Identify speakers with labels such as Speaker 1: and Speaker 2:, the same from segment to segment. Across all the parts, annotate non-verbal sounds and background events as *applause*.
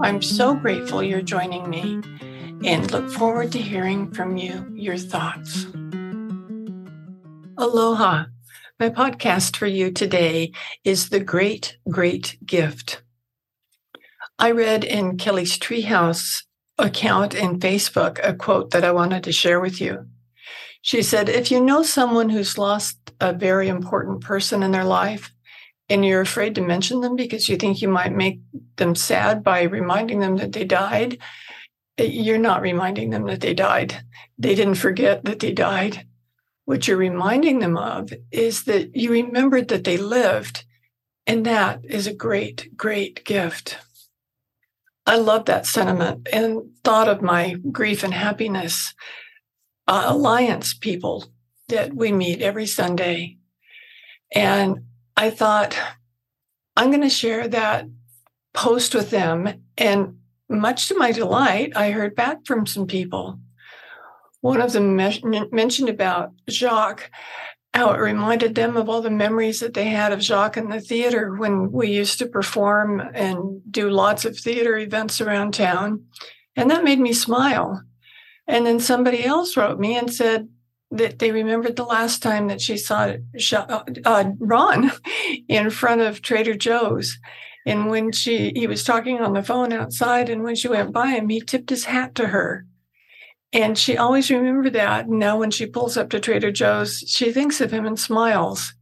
Speaker 1: I'm so grateful you're joining me and look forward to hearing from you your thoughts. Aloha. My podcast for you today is The Great, Great Gift. I read in Kelly's Treehouse account in Facebook a quote that I wanted to share with you. She said, If you know someone who's lost a very important person in their life, and you're afraid to mention them because you think you might make them sad by reminding them that they died, you're not reminding them that they died. They didn't forget that they died. What you're reminding them of is that you remembered that they lived. And that is a great, great gift. I love that sentiment and thought of my grief and happiness uh, alliance people that we meet every Sunday. And I thought, I'm going to share that post with them. And much to my delight, I heard back from some people. One of them mentioned about Jacques, how it reminded them of all the memories that they had of Jacques in the theater when we used to perform and do lots of theater events around town. And that made me smile. And then somebody else wrote me and said, that they remembered the last time that she saw uh, Ron *laughs* in front of Trader Joe's. And when she he was talking on the phone outside, and when she went by him, he tipped his hat to her. And she always remembered that. And now when she pulls up to Trader Joe's, she thinks of him and smiles.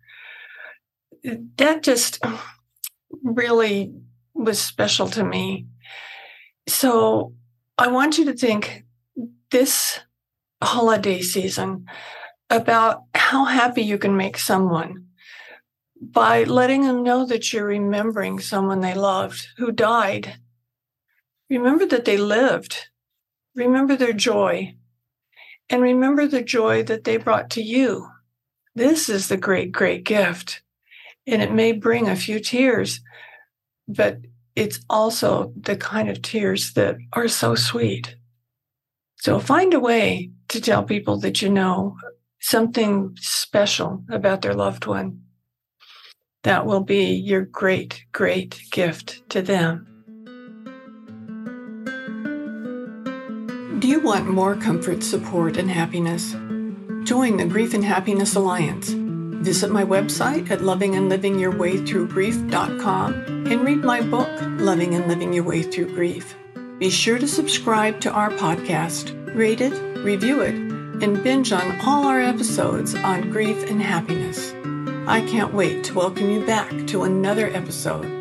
Speaker 1: That just *sighs* really was special to me. So I want you to think this holiday season about how happy you can make someone by letting them know that you're remembering someone they loved who died. Remember that they lived. Remember their joy. And remember the joy that they brought to you. This is the great, great gift. And it may bring a few tears, but it's also the kind of tears that are so sweet. So find a way to tell people that you know something special about their loved one. That will be your great, great gift to them. Do you want more comfort, support, and happiness? Join the Grief and Happiness Alliance. Visit my website at lovingandlivingyourwaythroughgrief.com and read my book, Loving and Living Your Way Through Grief. Be sure to subscribe to our podcast, rate it, review it, and binge on all our episodes on grief and happiness. I can't wait to welcome you back to another episode